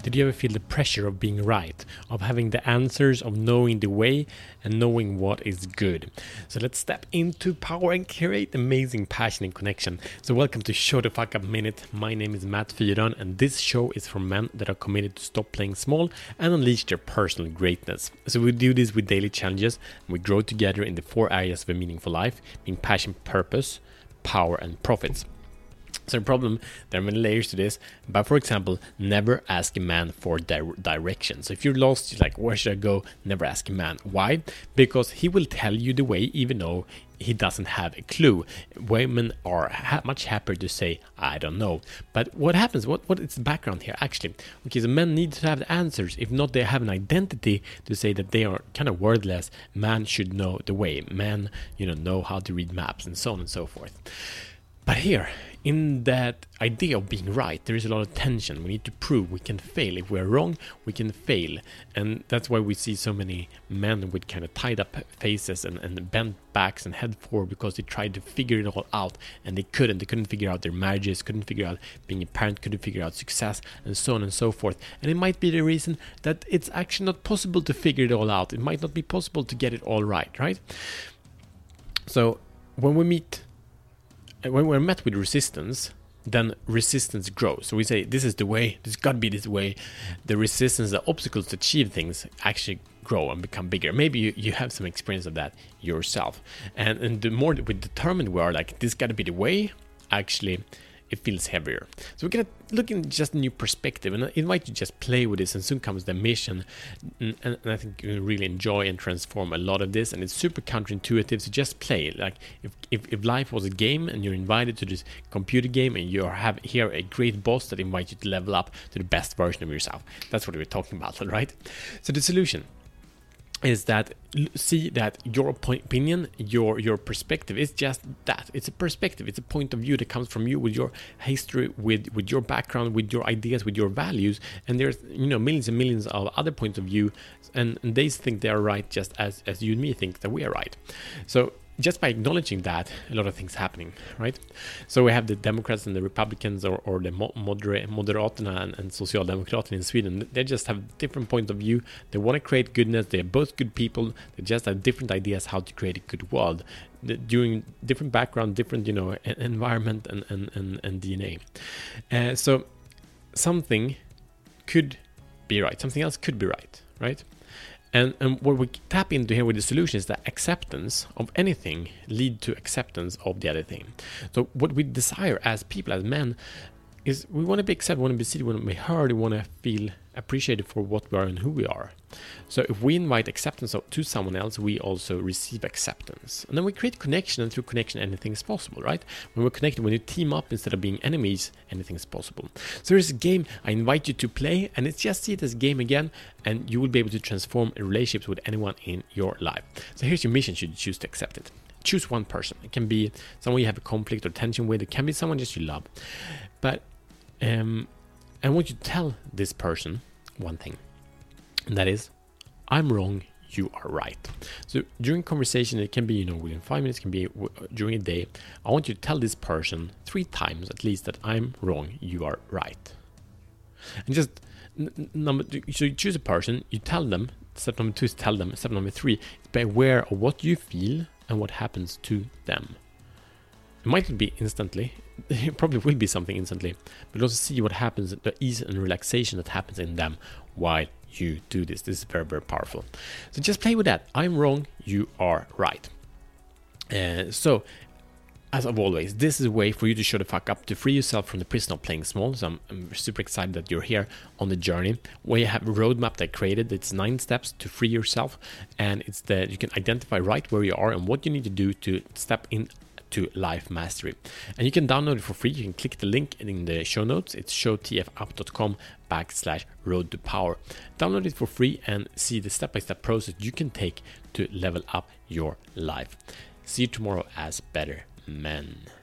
Did you ever feel the pressure of being right, of having the answers, of knowing the way and knowing what is good? So let's step into power and create amazing passion and connection. So welcome to Show the Fuck Up Minute. My name is Matt Fyron and this show is for men that are committed to stop playing small and unleash their personal greatness. So we do this with daily challenges and we grow together in the four areas of a meaningful life, being passion, purpose, power and profits. So the problem, there are many layers to this, but for example, never ask a man for di- direction. So if you're lost, you're like, where should I go? Never ask a man. Why? Because he will tell you the way, even though he doesn't have a clue. Women are ha- much happier to say, I don't know. But what happens? What what is the background here actually? Okay, so men need to have the answers. If not, they have an identity to say that they are kind of wordless. Man should know the way. Men, you know, know how to read maps and so on and so forth. But here, in that idea of being right, there is a lot of tension. We need to prove we can fail. If we're wrong, we can fail. And that's why we see so many men with kind of tied up faces and, and bent backs and head forward because they tried to figure it all out and they couldn't. They couldn't figure out their marriages, couldn't figure out being a parent, couldn't figure out success, and so on and so forth. And it might be the reason that it's actually not possible to figure it all out. It might not be possible to get it all right, right? So when we meet when we're met with resistance, then resistance grows. So we say, this is the way, this got to be this way. The resistance, the obstacles to achieve things actually grow and become bigger. Maybe you, you have some experience of that yourself. And, and the more we determined we are, like, this got to be the way, actually, it feels heavier. So we're gonna look in just a new perspective, and I invite you just play with this. And soon comes the mission, and, and I think you really enjoy and transform a lot of this. And it's super counterintuitive, so just play. Like if, if, if life was a game, and you're invited to this computer game, and you have here a great boss that invites you to level up to the best version of yourself. That's what we're talking about, right? So the solution is that see that your opinion your your perspective is just that. It's a perspective. It's a point of view that comes from you with your history with with your background with your ideas with your values. And there's you know millions and millions of other points of view and, and they think they are right just as as you and me think that we are right. So just by acknowledging that, a lot of things happening, right? So we have the Democrats and the Republicans, or, or the moderate, Moderaterna and, and Socialdemokraterna in Sweden. They just have different point of view. They want to create goodness. They are both good people. They just have different ideas how to create a good world, doing different background, different you know environment and and and, and DNA. Uh, so something could be right. Something else could be right, right? And, and what we tap into here with the solution is that acceptance of anything lead to acceptance of the other thing. So what we desire as people, as men, is we want to be accepted, we want to be seen, we want to be heard, we want to feel appreciated for what we are and who we are. So if we invite acceptance to someone else, we also receive acceptance. And then we create connection, and through connection, anything is possible, right? When we're connected, when you team up instead of being enemies, anything is possible. So there's a game I invite you to play, and it's just see as game again, and you will be able to transform relationships with anyone in your life. So here's your mission should you choose to accept it. Choose one person. It can be someone you have a conflict or tension with, it can be someone just you love. But um, I want you to tell this person one thing, and that is, I'm wrong, you are right. So during conversation, it can be, you know, within five minutes, can be during a day. I want you to tell this person three times at least that I'm wrong, you are right. And just number, so you choose a person, you tell them. Step number two is tell them. Step number three is be aware of what you feel and what happens to them. It might be instantly, it probably will be something instantly, but also see what happens, the ease and relaxation that happens in them while you do this. This is very, very powerful. So just play with that. I'm wrong, you are right. Uh, so, as of always, this is a way for you to show the fuck up to free yourself from the prison of playing small. So I'm, I'm super excited that you're here on the journey. We have a roadmap that I created. It's nine steps to free yourself, and it's that you can identify right where you are and what you need to do to step in to life mastery. And you can download it for free. You can click the link in the show notes. It's showtfapp.com backslash road to power. Download it for free and see the step by step process you can take to level up your life. See you tomorrow as better men.